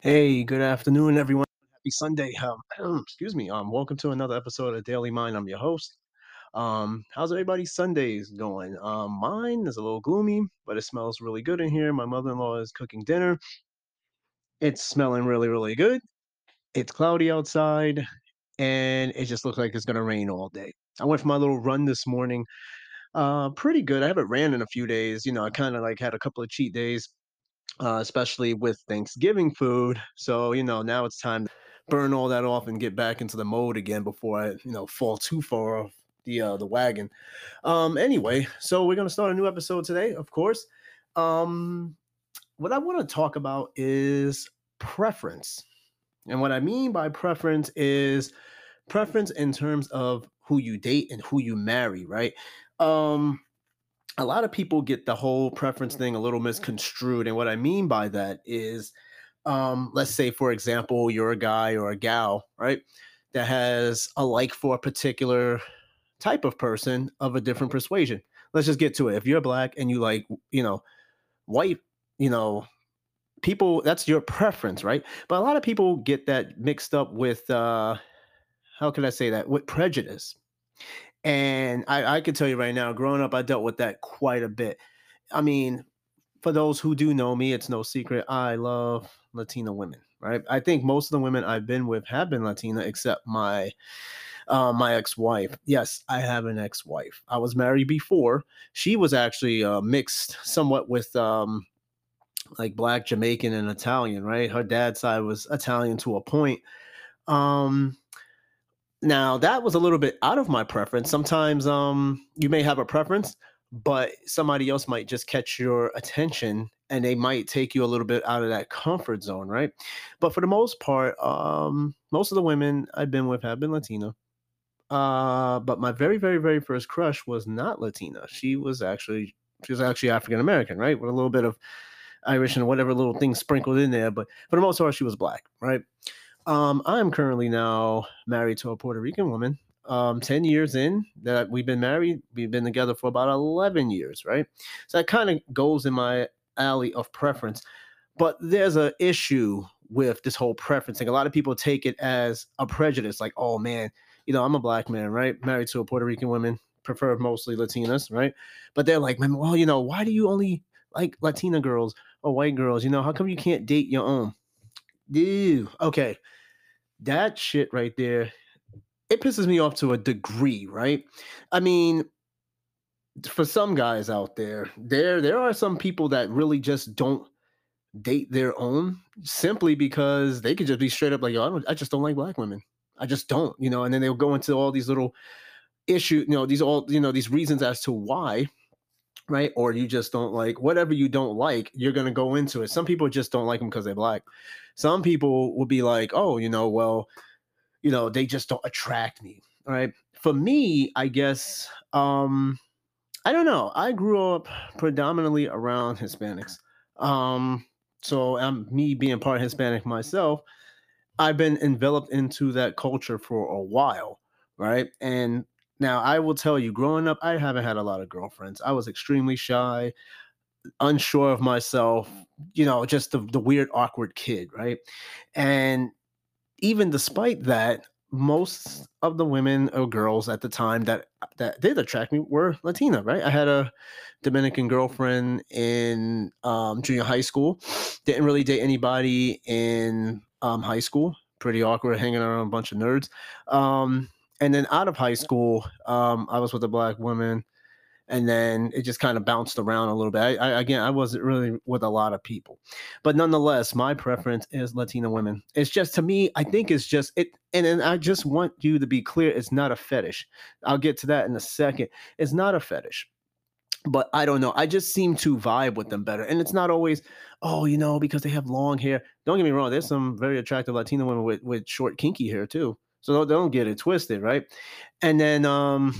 Hey, good afternoon, everyone. Happy Sunday. Um, excuse me. Um, welcome to another episode of Daily Mind. I'm your host. Um, how's everybody's Sundays going? Um, mine is a little gloomy, but it smells really good in here. My mother-in-law is cooking dinner. It's smelling really, really good. It's cloudy outside, and it just looks like it's gonna rain all day. I went for my little run this morning. Uh, pretty good. I haven't ran in a few days. You know, I kind of like had a couple of cheat days uh, especially with Thanksgiving food. So, you know, now it's time to burn all that off and get back into the mode again before I, you know, fall too far off the uh, the wagon. Um, anyway, so we're gonna start a new episode today, of course. Um, what I want to talk about is preference. And what I mean by preference is preference in terms of who you date and who you marry, right? Um, a lot of people get the whole preference thing a little misconstrued. And what I mean by that is, um, let's say, for example, you're a guy or a gal, right, that has a like for a particular type of person of a different persuasion. Let's just get to it. If you're black and you like, you know, white, you know, people, that's your preference, right? But a lot of people get that mixed up with, uh, how can I say that, with prejudice. And I, I can tell you right now, growing up, I dealt with that quite a bit. I mean, for those who do know me, it's no secret. I love Latina women, right? I think most of the women I've been with have been Latina, except my uh, my ex-wife. Yes, I have an ex-wife. I was married before. She was actually uh, mixed somewhat with um, like black Jamaican and Italian, right? Her dad's side was Italian to a point. Um, now that was a little bit out of my preference. Sometimes um you may have a preference, but somebody else might just catch your attention and they might take you a little bit out of that comfort zone, right? But for the most part, um most of the women I've been with have been Latina. Uh but my very very very first crush was not Latina. She was actually she was actually African American, right? With a little bit of Irish and whatever little things sprinkled in there, but for the most part she was black, right? Um, I'm currently now married to a Puerto Rican woman. Um, 10 years in that we've been married, we've been together for about 11 years, right? So that kind of goes in my alley of preference. But there's an issue with this whole preference. A lot of people take it as a prejudice, like, oh man, you know, I'm a black man, right? Married to a Puerto Rican woman, prefer mostly Latinas, right? But they're like, man, well, you know, why do you only like Latina girls or white girls? You know, how come you can't date your own? Ew. Okay that shit right there, it pisses me off to a degree, right? I mean, for some guys out there, there there are some people that really just don't date their own simply because they could just be straight up like, Yo, I, don't, I just don't like black women. I just don't, you know, and then they'll go into all these little issues, you know, these all, you know, these reasons as to why, right? Or you just don't like whatever you don't like, you're gonna go into it. Some people just don't like them because they're black. Some people will be like, oh, you know, well, you know, they just don't attract me. Right. For me, I guess, um, I don't know. I grew up predominantly around Hispanics. Um, so I'm me being part Hispanic myself, I've been enveloped into that culture for a while, right? And now I will tell you, growing up, I haven't had a lot of girlfriends. I was extremely shy unsure of myself, you know, just the, the weird, awkward kid, right? And even despite that, most of the women or girls at the time that that did attract me were Latina, right? I had a Dominican girlfriend in um, junior high school. Didn't really date anybody in um, high school. Pretty awkward, hanging around a bunch of nerds. Um, and then out of high school, um, I was with a black woman and then it just kind of bounced around a little bit. I, I, again, I wasn't really with a lot of people, but nonetheless, my preference is Latina women. It's just to me, I think it's just it, and then I just want you to be clear: it's not a fetish. I'll get to that in a second. It's not a fetish. But I don't know. I just seem to vibe with them better. And it's not always, oh, you know, because they have long hair. Don't get me wrong. There's some very attractive Latina women with, with short, kinky hair too. So don't, don't get it twisted, right? And then um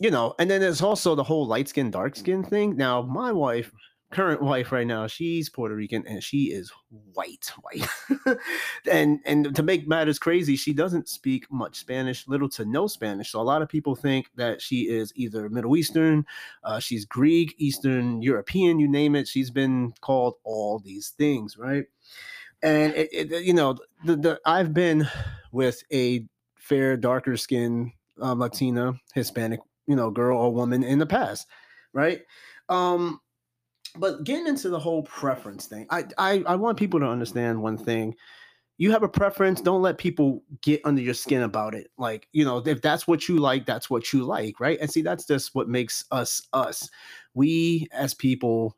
you know, and then there's also the whole light skin, dark skin thing. Now, my wife, current wife right now, she's Puerto Rican and she is white, white. and and to make matters crazy, she doesn't speak much Spanish, little to no Spanish. So a lot of people think that she is either Middle Eastern, uh, she's Greek, Eastern European, you name it. She's been called all these things, right? And it, it, you know, the, the I've been with a fair, darker skin um, Latina, Hispanic, you know, girl or woman in the past, right? Um, but getting into the whole preference thing, I, I I want people to understand one thing. You have a preference, don't let people get under your skin about it. Like, you know, if that's what you like, that's what you like, right? And see, that's just what makes us us. We as people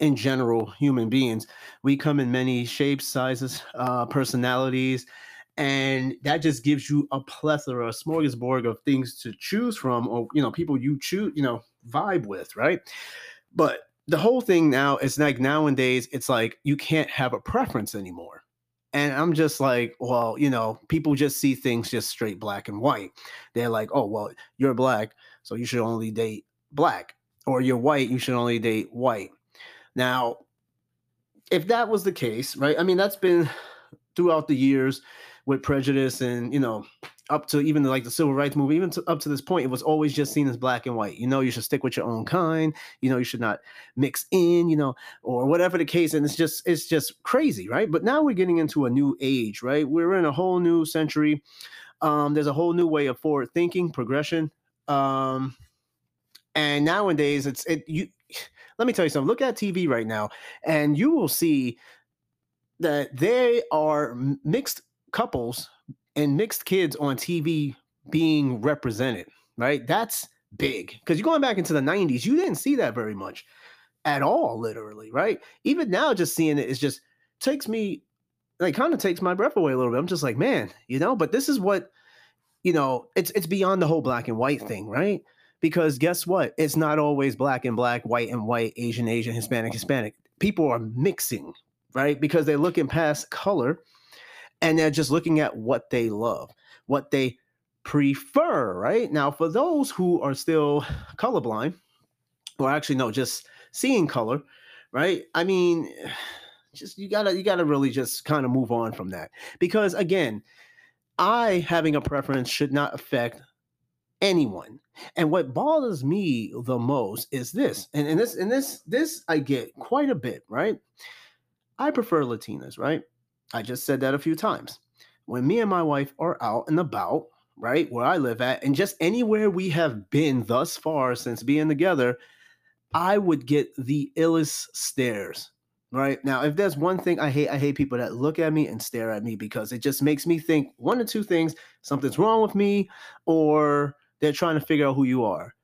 in general, human beings, we come in many shapes, sizes, uh, personalities, and that just gives you a plethora, a smorgasbord of things to choose from, or you know, people you choose, you know, vibe with, right? But the whole thing now is like nowadays, it's like you can't have a preference anymore. And I'm just like, well, you know, people just see things just straight black and white. They're like, oh, well, you're black, so you should only date black, or you're white, you should only date white. Now, if that was the case, right? I mean, that's been throughout the years with prejudice and you know up to even like the civil rights movement even to, up to this point it was always just seen as black and white. You know you should stick with your own kind. You know you should not mix in you know or whatever the case and it's just it's just crazy right? But now we're getting into a new age right? We're in a whole new century. Um there's a whole new way of forward thinking progression. Um and nowadays it's it you let me tell you something look at tv right now and you will see that they are mixed couples and mixed kids on TV being represented, right? That's big because you're going back into the 90s, you didn't see that very much at all, literally, right? Even now, just seeing it is just takes me like kind of takes my breath away a little bit. I'm just like, man, you know, but this is what you know, it's it's beyond the whole black and white thing, right? Because guess what? It's not always black and black, white and white, Asian, Asian, Hispanic, Hispanic. People are mixing, right? Because they're looking past color and they're just looking at what they love, what they prefer, right? Now, for those who are still colorblind, or actually no, just seeing color, right? I mean, just you gotta you gotta really just kind of move on from that because again, I having a preference should not affect anyone. And what bothers me the most is this, and, and this and this this I get quite a bit, right? I prefer Latinas, right? I just said that a few times. When me and my wife are out and about, right, where I live at, and just anywhere we have been thus far since being together, I would get the illest stares. Right now, if there's one thing I hate, I hate people that look at me and stare at me because it just makes me think one or two things something's wrong with me, or they're trying to figure out who you are.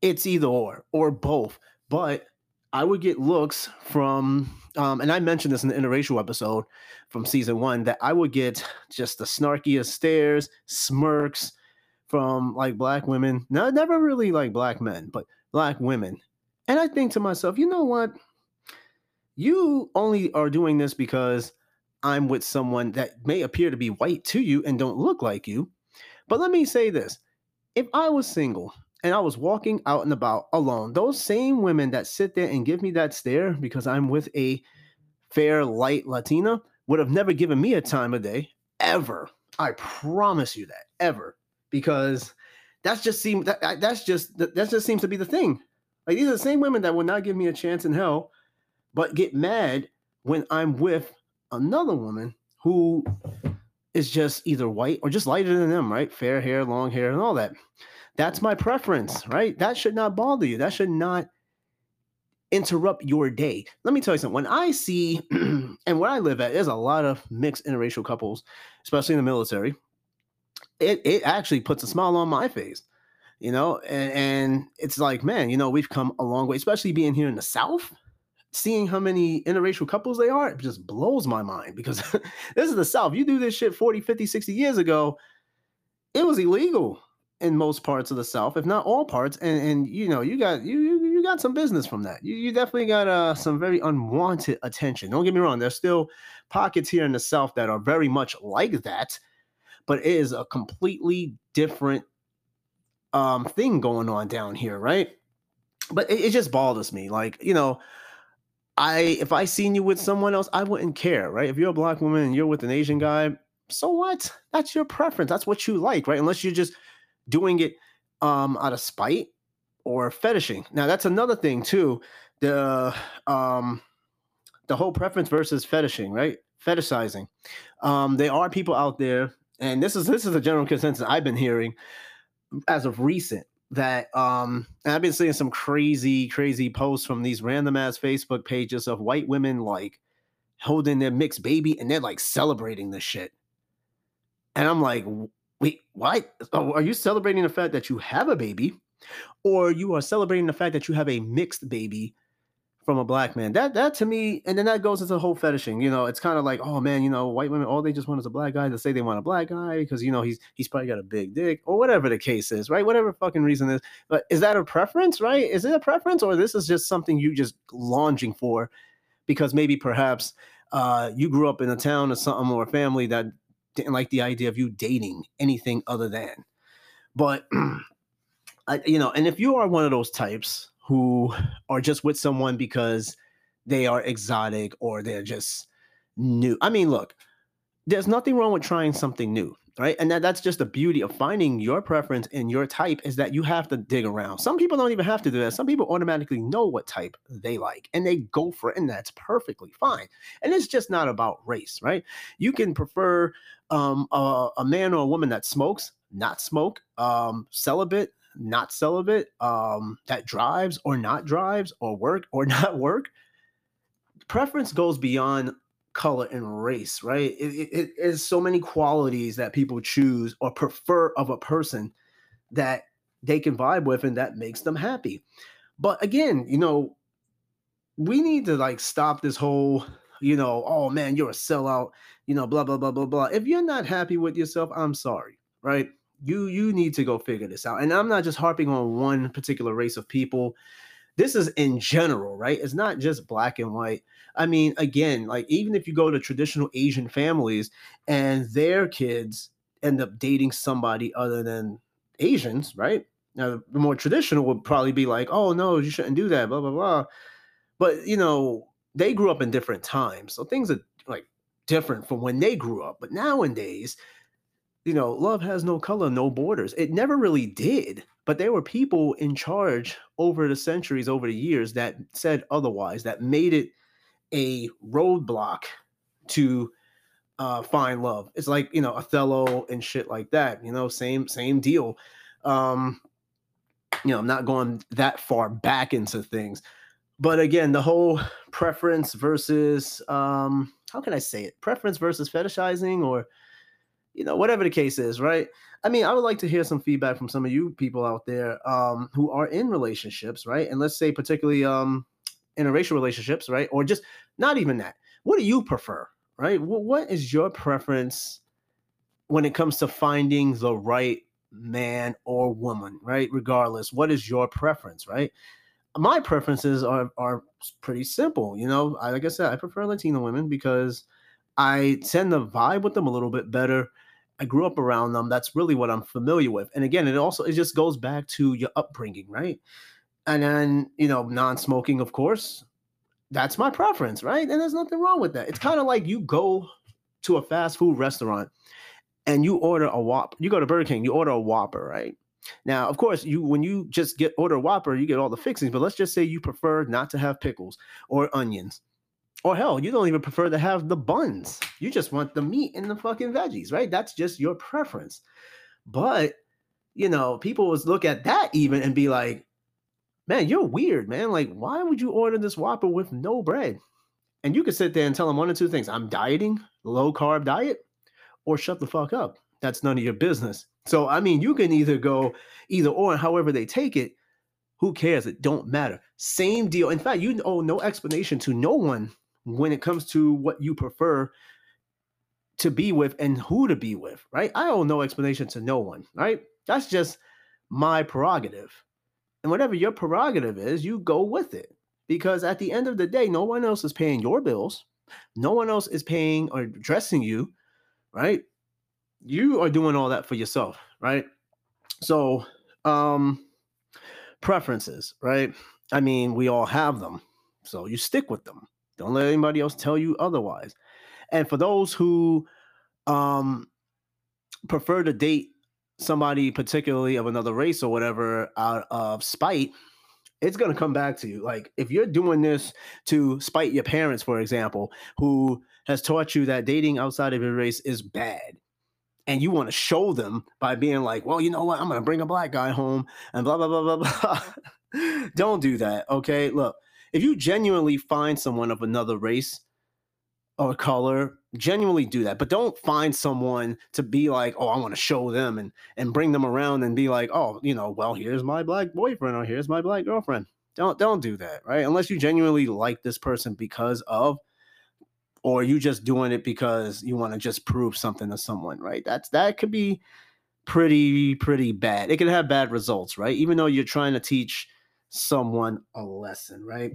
It's either or, or both. But I would get looks from, um, and I mentioned this in the interracial episode from season one, that I would get just the snarkiest stares, smirks from like black women. No, never really like black men, but black women. And I think to myself, you know what? You only are doing this because I'm with someone that may appear to be white to you and don't look like you. But let me say this if I was single and I was walking out and about alone, those same women that sit there and give me that stare because I'm with a fair, light Latina would have never given me a time of day ever. I promise you that ever because that's just seem that that's just that just seems to be the thing. Like these are the same women that will not give me a chance in hell, but get mad when I'm with another woman who is just either white or just lighter than them, right? Fair hair, long hair, and all that. That's my preference, right? That should not bother you. That should not interrupt your day. Let me tell you something. When I see, and where I live at, there's a lot of mixed interracial couples, especially in the military. It it actually puts a smile on my face, you know, and, and it's like, man, you know, we've come a long way, especially being here in the South. Seeing how many interracial couples they are, it just blows my mind because this is the South. You do this shit 40, 50, 60 years ago, it was illegal in most parts of the South, if not all parts. And and you know, you got you you got some business from that. You you definitely got uh some very unwanted attention. Don't get me wrong. There's still pockets here in the South that are very much like that, but it is a completely different um thing going on down here, right? But it, it just bothers me. Like, you know, I if I seen you with someone else, I wouldn't care, right? If you're a black woman and you're with an Asian guy, so what? That's your preference. That's what you like, right? Unless you're just doing it um, out of spite or fetishing. Now that's another thing too. The um, the whole preference versus fetishing, right? fetishizing. Um, there are people out there, and this is this is a general consensus I've been hearing as of recent that um I've been seeing some crazy, crazy posts from these random ass Facebook pages of white women like holding their mixed baby and they're like celebrating this shit. And I'm like, wait, what? Oh, are you celebrating the fact that you have a baby? Or you are celebrating the fact that you have a mixed baby from a black man. That that to me, and then that goes into the whole fetishing. You know, it's kind of like, oh man, you know, white women, all they just want is a black guy to say they want a black guy because you know he's he's probably got a big dick or whatever the case is, right? Whatever fucking reason is. But is that a preference, right? Is it a preference or this is just something you just longing for because maybe perhaps uh, you grew up in a town or something or a family that didn't like the idea of you dating anything other than. But I, you know, and if you are one of those types who are just with someone because they are exotic or they're just new. I mean, look, there's nothing wrong with trying something new, right? And that, that's just the beauty of finding your preference and your type is that you have to dig around. Some people don't even have to do that. Some people automatically know what type they like and they go for it, and that's perfectly fine. And it's just not about race, right? You can prefer um, a, a man or a woman that smokes, not smoke, um, celibate, not celibate, um, that drives or not drives, or work or not work. Preference goes beyond color and race, right? It, it, it is so many qualities that people choose or prefer of a person that they can vibe with and that makes them happy. But again, you know, we need to like stop this whole, you know, oh man, you're a sellout, you know, blah, blah, blah, blah, blah. If you're not happy with yourself, I'm sorry, right? You you need to go figure this out. And I'm not just harping on one particular race of people. This is in general, right? It's not just black and white. I mean, again, like even if you go to traditional Asian families and their kids end up dating somebody other than Asians, right? Now, the more traditional would probably be like, oh, no, you shouldn't do that, blah, blah, blah. But, you know, they grew up in different times. So things are like different from when they grew up. But nowadays, you know, love has no color, no borders. It never really did. But there were people in charge over the centuries, over the years that said otherwise, that made it a roadblock to uh, find love. It's like, you know, Othello and shit like that, you know, same, same deal. Um, you know, I'm not going that far back into things. But again, the whole preference versus um, how can I say it? Preference versus fetishizing or you know, whatever the case is, right? I mean, I would like to hear some feedback from some of you people out there um, who are in relationships, right? And let's say particularly um, interracial relationships, right? Or just not even that. What do you prefer, right? what is your preference when it comes to finding the right man or woman, right? Regardless, what is your preference, right? My preferences are are pretty simple. You know, I, like I said, I prefer Latino women because I tend to vibe with them a little bit better I grew up around them. That's really what I'm familiar with. And again, it also it just goes back to your upbringing, right? And then, you know, non-smoking, of course. That's my preference, right? And there's nothing wrong with that. It's kind of like you go to a fast food restaurant and you order a Whopper. You go to Burger King, you order a Whopper, right? Now, of course, you when you just get order a Whopper, you get all the fixings. But let's just say you prefer not to have pickles or onions or hell, you don't even prefer to have the buns. You just want the meat and the fucking veggies, right? That's just your preference. But, you know, people would look at that even and be like, man, you're weird, man. Like, why would you order this Whopper with no bread? And you could sit there and tell them one or two things I'm dieting, low carb diet, or shut the fuck up. That's none of your business. So, I mean, you can either go either or, however they take it. Who cares? It don't matter. Same deal. In fact, you owe no explanation to no one when it comes to what you prefer to be with and who to be with, right? I owe no explanation to no one, right? That's just my prerogative. And whatever your prerogative is, you go with it. Because at the end of the day, no one else is paying your bills. No one else is paying or dressing you, right? You are doing all that for yourself, right? So, um, preferences, right? I mean, we all have them. So you stick with them. Don't let anybody else tell you otherwise. And for those who um, prefer to date somebody, particularly of another race or whatever, out of spite, it's going to come back to you. Like if you're doing this to spite your parents, for example, who has taught you that dating outside of your race is bad, and you want to show them by being like, well, you know what, I'm going to bring a black guy home and blah blah blah blah blah. Don't do that, okay? Look, if you genuinely find someone of another race or color genuinely do that but don't find someone to be like oh i want to show them and and bring them around and be like oh you know well here's my black boyfriend or here's my black girlfriend. Don't don't do that right? Unless you genuinely like this person because of or you just doing it because you want to just prove something to someone right? That's that could be pretty pretty bad. It can have bad results right? Even though you're trying to teach someone a lesson right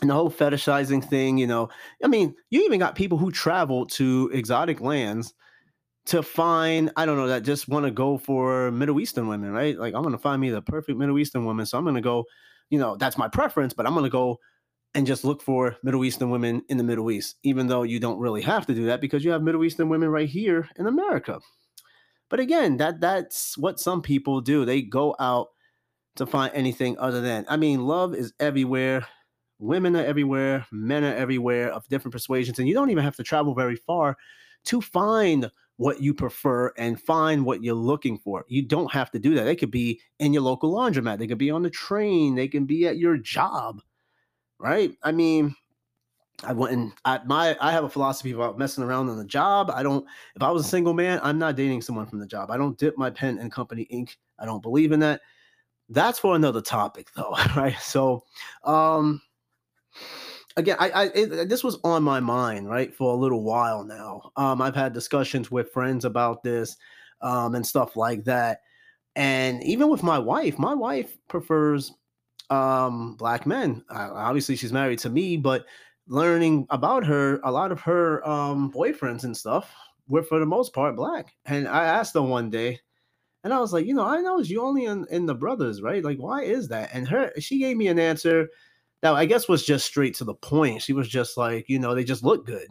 and the whole fetishizing thing, you know, I mean, you even got people who travel to exotic lands to find, I don't know, that just want to go for Middle Eastern women, right? Like, I'm going to find me the perfect Middle Eastern woman. So I'm going to go, you know, that's my preference, but I'm going to go and just look for Middle Eastern women in the Middle East, even though you don't really have to do that because you have Middle Eastern women right here in America. But again, that that's what some people do. They go out to find anything other than. I mean, love is everywhere women are everywhere, men are everywhere of different persuasions, and you don't even have to travel very far to find what you prefer and find what you're looking for. You don't have to do that. They could be in your local laundromat, they could be on the train, they can be at your job, right? I mean, I wouldn't. I my I have a philosophy about messing around on the job. I don't. If I was a single man, I'm not dating someone from the job. I don't dip my pen in company ink. I don't believe in that. That's for another topic, though, right? So, um, again, I, I it, this was on my mind right for a little while now. Um, I've had discussions with friends about this, um, and stuff like that, and even with my wife, my wife prefers um black men. Uh, obviously, she's married to me, but learning about her, a lot of her um boyfriends and stuff were for the most part black. And I asked her one day, and I was like, you know, I know it's you only in, in the brothers, right? Like, why is that? And her, she gave me an answer that I guess was just straight to the point. She was just like, you know, they just look good.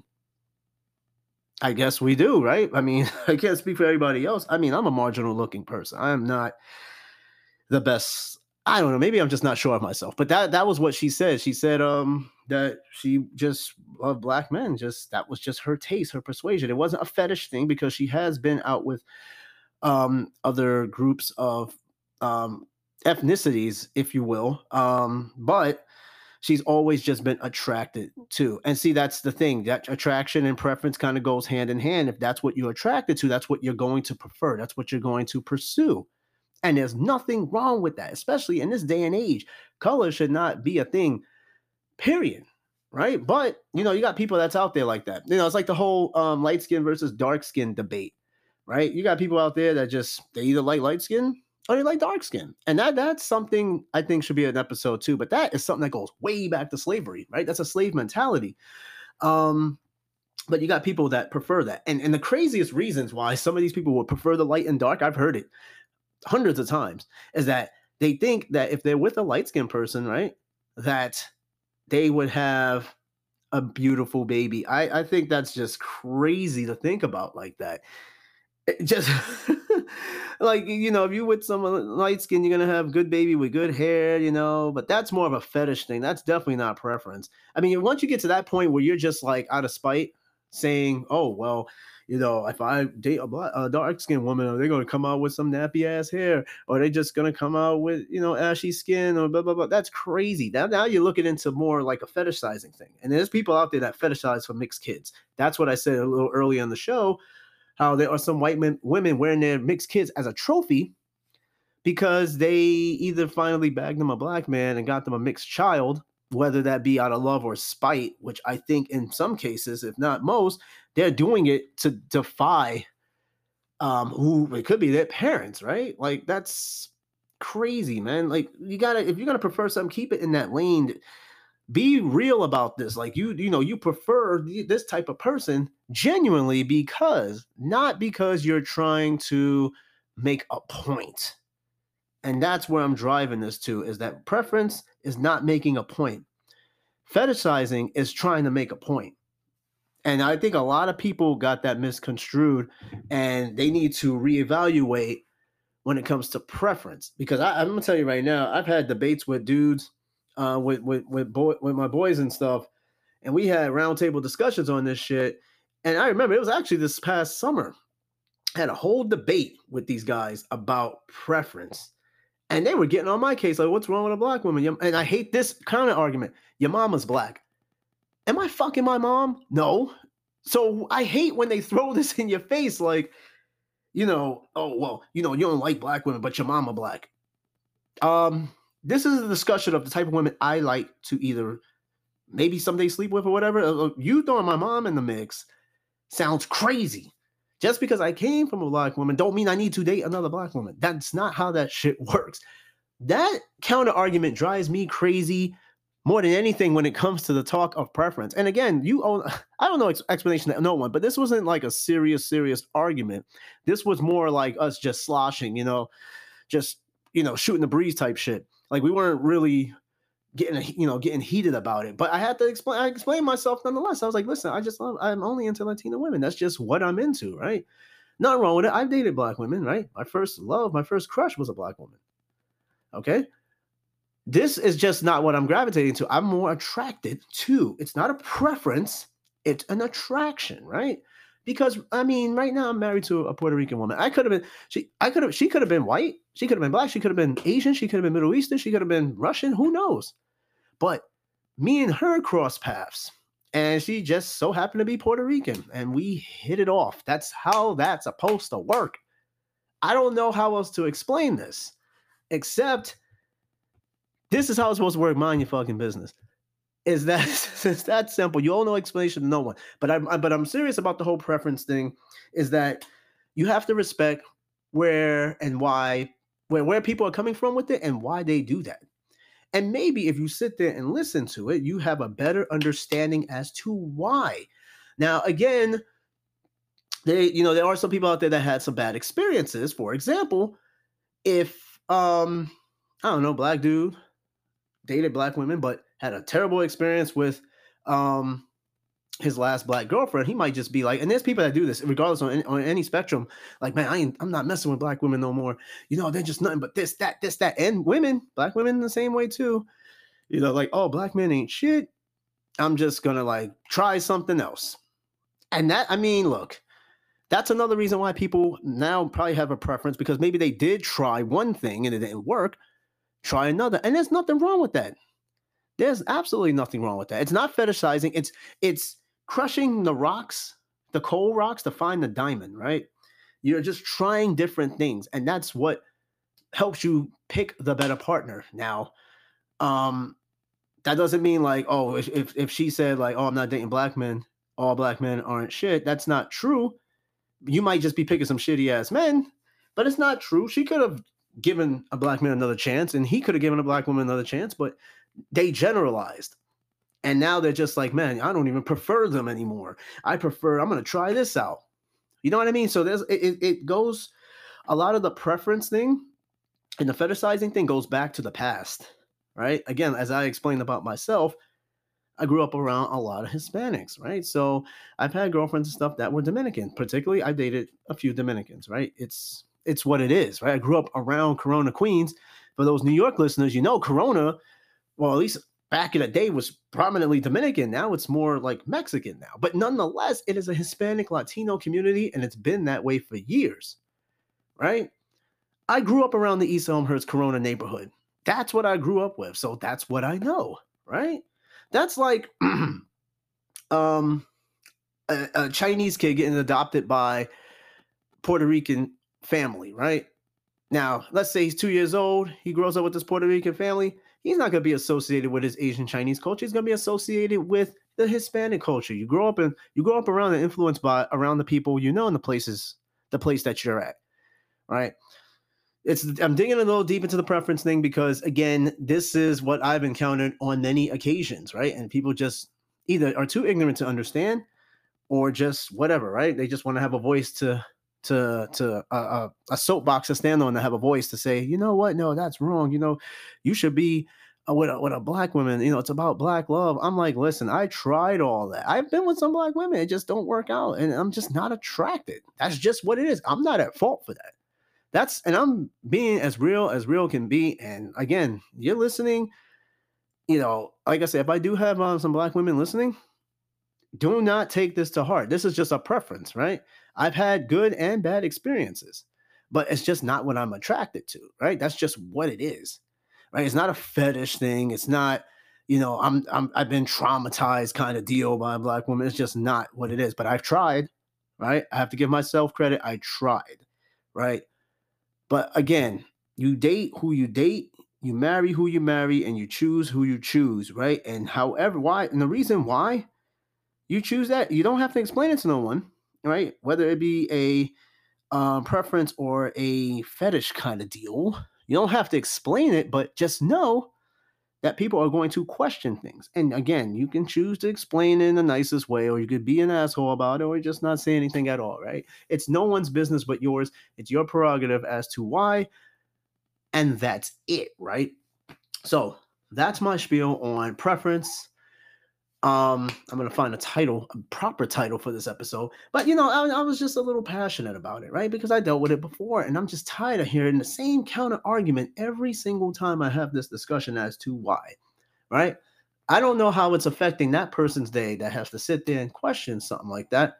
I guess we do, right? I mean, I can't speak for everybody else. I mean, I'm a marginal looking person. I am not the best. I don't know. Maybe I'm just not sure of myself. But that that was what she said. She said um that she just loved black men. Just that was just her taste, her persuasion. It wasn't a fetish thing because she has been out with um other groups of um ethnicities, if you will. Um, but she's always just been attracted to. And see, that's the thing that attraction and preference kind of goes hand in hand. If that's what you're attracted to, that's what you're going to prefer, that's what you're going to pursue. And there's nothing wrong with that, especially in this day and age. Color should not be a thing, period. Right. But, you know, you got people that's out there like that. You know, it's like the whole um, light skin versus dark skin debate. Right. You got people out there that just, they either like light skin or they like dark skin. And that that's something I think should be an episode too. But that is something that goes way back to slavery, right? That's a slave mentality. Um, but you got people that prefer that. And and the craziest reasons why some of these people would prefer the light and dark, I've heard it hundreds of times, is that they think that if they're with a light skinned person, right, that they would have a beautiful baby. I, I think that's just crazy to think about like that. Just like you know, if you with someone uh, light skin, you're gonna have good baby with good hair, you know. But that's more of a fetish thing. That's definitely not preference. I mean, once you get to that point where you're just like out of spite, saying, "Oh well." You know, if I date a, black, a dark skinned woman, are they to come out with some nappy ass hair? Or are they just to come out with, you know, ashy skin or blah, blah, blah? That's crazy. Now, now you're looking into more like a fetishizing thing. And there's people out there that fetishize for mixed kids. That's what I said a little earlier in the show how there are some white men, women wearing their mixed kids as a trophy because they either finally bagged them a black man and got them a mixed child, whether that be out of love or spite, which I think in some cases, if not most, they're doing it to defy um who it could be their parents, right? Like that's crazy, man. Like you gotta if you're gonna prefer something, keep it in that lane be real about this like you you know you prefer this type of person genuinely because not because you're trying to make a point. and that's where i'm driving this to is that preference is not making a point fetishizing is trying to make a point. and i think a lot of people got that misconstrued and they need to reevaluate when it comes to preference because I, i'm gonna tell you right now i've had debates with dudes uh, with with with boy with my boys and stuff, and we had roundtable discussions on this shit. And I remember it was actually this past summer. I had a whole debate with these guys about preference. And they were getting on my case, like, what's wrong with a black woman? And I hate this kind of argument. Your mama's black. Am I fucking my mom? No. So I hate when they throw this in your face, like, you know, oh well, you know, you don't like black women, but your mama black. Um, this is a discussion of the type of women I like to either maybe someday sleep with or whatever. Uh, uh, you throwing my mom in the mix sounds crazy. Just because I came from a black woman don't mean I need to date another black woman. That's not how that shit works. That counter argument drives me crazy more than anything when it comes to the talk of preference. And again, you own, I don't know explanation to no one, but this wasn't like a serious, serious argument. This was more like us just sloshing, you know, just, you know, shooting the breeze type shit. Like we weren't really getting, you know, getting heated about it. But I had to explain, I explained myself nonetheless. I was like, listen, I just love, I'm only into Latina women. That's just what I'm into, right? Nothing wrong with it. I've dated black women, right? My first love, my first crush was a black woman. Okay this is just not what I'm gravitating to. I'm more attracted to. It's not a preference, it's an attraction, right? Because I mean, right now I'm married to a Puerto Rican woman. I could have been she I could have she could have been white, she could have been black, she could have been Asian, she could have been Middle Eastern, she could have been Russian, who knows? But me and her cross paths and she just so happened to be Puerto Rican and we hit it off. That's how that's supposed to work. I don't know how else to explain this except this is how it's supposed to work. Mind your fucking business. Is that it's that simple? You owe no explanation no one. But I'm but I'm serious about the whole preference thing. Is that you have to respect where and why where where people are coming from with it and why they do that. And maybe if you sit there and listen to it, you have a better understanding as to why. Now, again, they you know there are some people out there that had some bad experiences. For example, if um I don't know, black dude dated black women, but had a terrible experience with um his last black girlfriend, he might just be like, and there's people that do this, regardless on any, on any spectrum. Like, man, I ain't, I'm not messing with black women no more. You know, they're just nothing but this, that, this, that, and women, black women, the same way too. You know, like, oh, black men ain't shit. I'm just gonna like try something else. And that, I mean, look, that's another reason why people now probably have a preference because maybe they did try one thing and it didn't work try another. And there's nothing wrong with that. There's absolutely nothing wrong with that. It's not fetishizing. It's it's crushing the rocks, the coal rocks to find the diamond, right? You're just trying different things and that's what helps you pick the better partner. Now, um that doesn't mean like, oh, if if, if she said like, oh, I'm not dating black men, all black men aren't shit. That's not true. You might just be picking some shitty ass men, but it's not true. She could have given a black man another chance, and he could have given a black woman another chance, but they generalized. And now they're just like, man, I don't even prefer them anymore. I prefer, I'm going to try this out. You know what I mean? So there's, it, it goes, a lot of the preference thing and the fetishizing thing goes back to the past, right? Again, as I explained about myself, I grew up around a lot of Hispanics, right? So I've had girlfriends and stuff that were Dominican. Particularly, I dated a few Dominicans, right? It's it's what it is, right? I grew up around Corona, Queens. For those New York listeners, you know Corona, well, at least back in the day was prominently Dominican. Now it's more like Mexican now. But nonetheless, it is a Hispanic Latino community and it's been that way for years. Right? I grew up around the East Elmhurst Corona neighborhood. That's what I grew up with. So that's what I know, right? That's like um a, a Chinese kid getting adopted by Puerto Rican family, right? Now, let's say he's two years old, he grows up with this Puerto Rican family. He's not going to be associated with his Asian Chinese culture. He's going to be associated with the Hispanic culture. You grow up and you grow up around and influenced by around the people you know in the places, the place that you're at, right? It's I'm digging a little deep into the preference thing because again, this is what I've encountered on many occasions, right? And people just either are too ignorant to understand or just whatever, right? They just want to have a voice to to to a, a, soapbox to stand on to have a voice to say, you know what, no, that's wrong. You know, you should be uh, with a, with a black woman. You know, it's about black love. I'm like, listen, I tried all that. I've been with some black women, it just don't work out, and I'm just not attracted. That's just what it is. I'm not at fault for that. That's and I'm being as real as real can be. And again, you're listening. you know, like I said, if I do have um, some black women listening, do not take this to heart. This is just a preference, right? I've had good and bad experiences, but it's just not what I'm attracted to, right? That's just what it is, right? It's not a fetish thing. It's not, you know, I'm, I'm I've been traumatized kind of deal by a black woman. It's just not what it is. But I've tried, right? I have to give myself credit. I tried, right? But again, you date who you date, you marry who you marry, and you choose who you choose, right? And however, why, and the reason why you choose that, you don't have to explain it to no one, right? Whether it be a um, preference or a fetish kind of deal, you don't have to explain it, but just know that people are going to question things. And again, you can choose to explain in the nicest way, or you could be an asshole about it, or just not say anything at all, right? It's no one's business but yours. It's your prerogative as to why, and that's it, right? So that's my spiel on preference um, I'm gonna find a title, a proper title for this episode. But you know, I, I, was just a little passionate about it, right? Because I dealt with it before, and I'm just tired of hearing the same counter argument every single time I have this discussion as to why, right? I don't know how it's affecting that person's day that has to sit there and question something like that.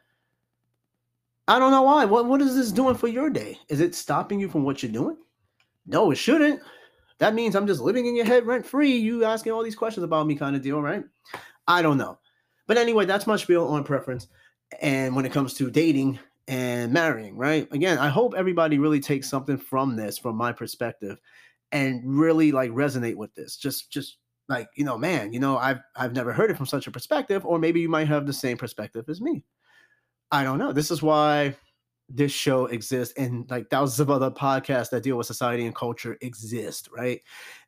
I don't know why. What what is this doing for your day? Is it stopping you from what you're doing? No, it shouldn't. That means I'm just living in your head rent free. You asking all these questions about me, kind of deal, right? I don't know. But anyway, that's my spiel on preference. And when it comes to dating and marrying, right? Again, I hope everybody really takes something from this, from my perspective, and really like resonate with this. Just, just like you know, man, you know, I've I've never heard it from such a perspective, or maybe you might have the same perspective as me. I don't know. This is why this show exists and like thousands of other podcasts that deal with society and culture exist, right?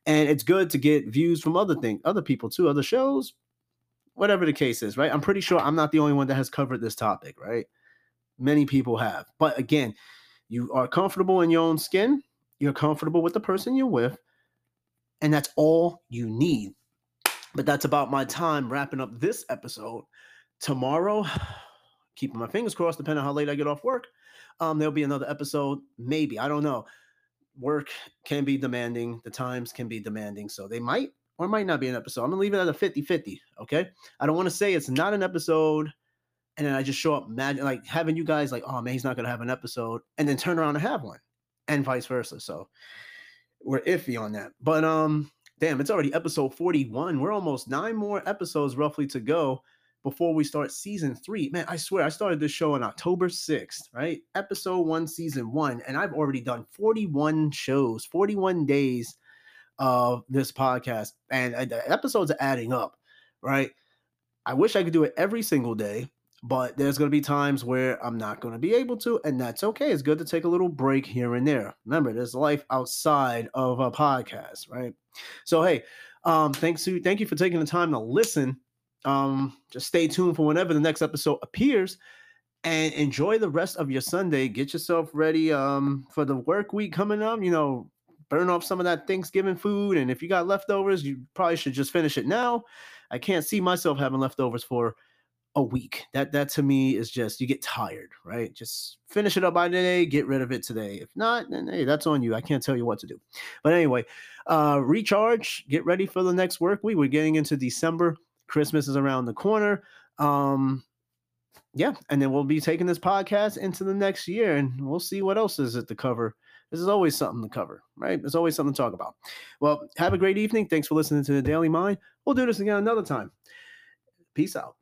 And it's good to get views from other things, other people too, other shows, whatever the case is, right? I'm pretty sure I'm not the only one that has covered this topic, right? Many people have. But again, you are comfortable in your own skin, you're comfortable with the person you're with, and that's all you need. But that's about my time wrapping up this episode. Tomorrow, keeping my fingers crossed, depending on how late I get off work, um, there'll be another episode. Maybe. I don't know. Work can be demanding, the times can be demanding. So they might or it might not be an episode. I'm gonna leave it at a 50-50. Okay. I don't want to say it's not an episode, and then I just show up mad like having you guys like, oh man, he's not gonna have an episode, and then turn around and have one, and vice versa. So we're iffy on that. But um, damn, it's already episode 41. We're almost nine more episodes roughly to go before we start season three. Man, I swear I started this show on October 6th, right? Episode one, season one, and I've already done 41 shows, 41 days of this podcast, and the episodes are adding up, right? I wish I could do it every single day, but there's going to be times where I'm not going to be able to, and that's okay. It's good to take a little break here and there. Remember, there's life outside of a podcast, right? So, hey, um, thanks to thank you for taking the time to listen. Um, just stay tuned for whenever the next episode appears and enjoy the rest of your Sunday. Get yourself ready um for the work week coming up. You know, burn off some of that Thanksgiving food. And if you got leftovers, you probably should just finish it now. I can't see myself having leftovers for a week. That that to me is just you get tired, right? Just finish it up by today, get rid of it today. If not, then hey, that's on you. I can't tell you what to do. But anyway, uh recharge, get ready for the next work week. We're getting into December. Christmas is around the corner. Um yeah, and then we'll be taking this podcast into the next year and we'll see what else is at the cover this is always something to cover, right? There's always something to talk about. Well, have a great evening. Thanks for listening to the Daily Mind. We'll do this again another time. Peace out.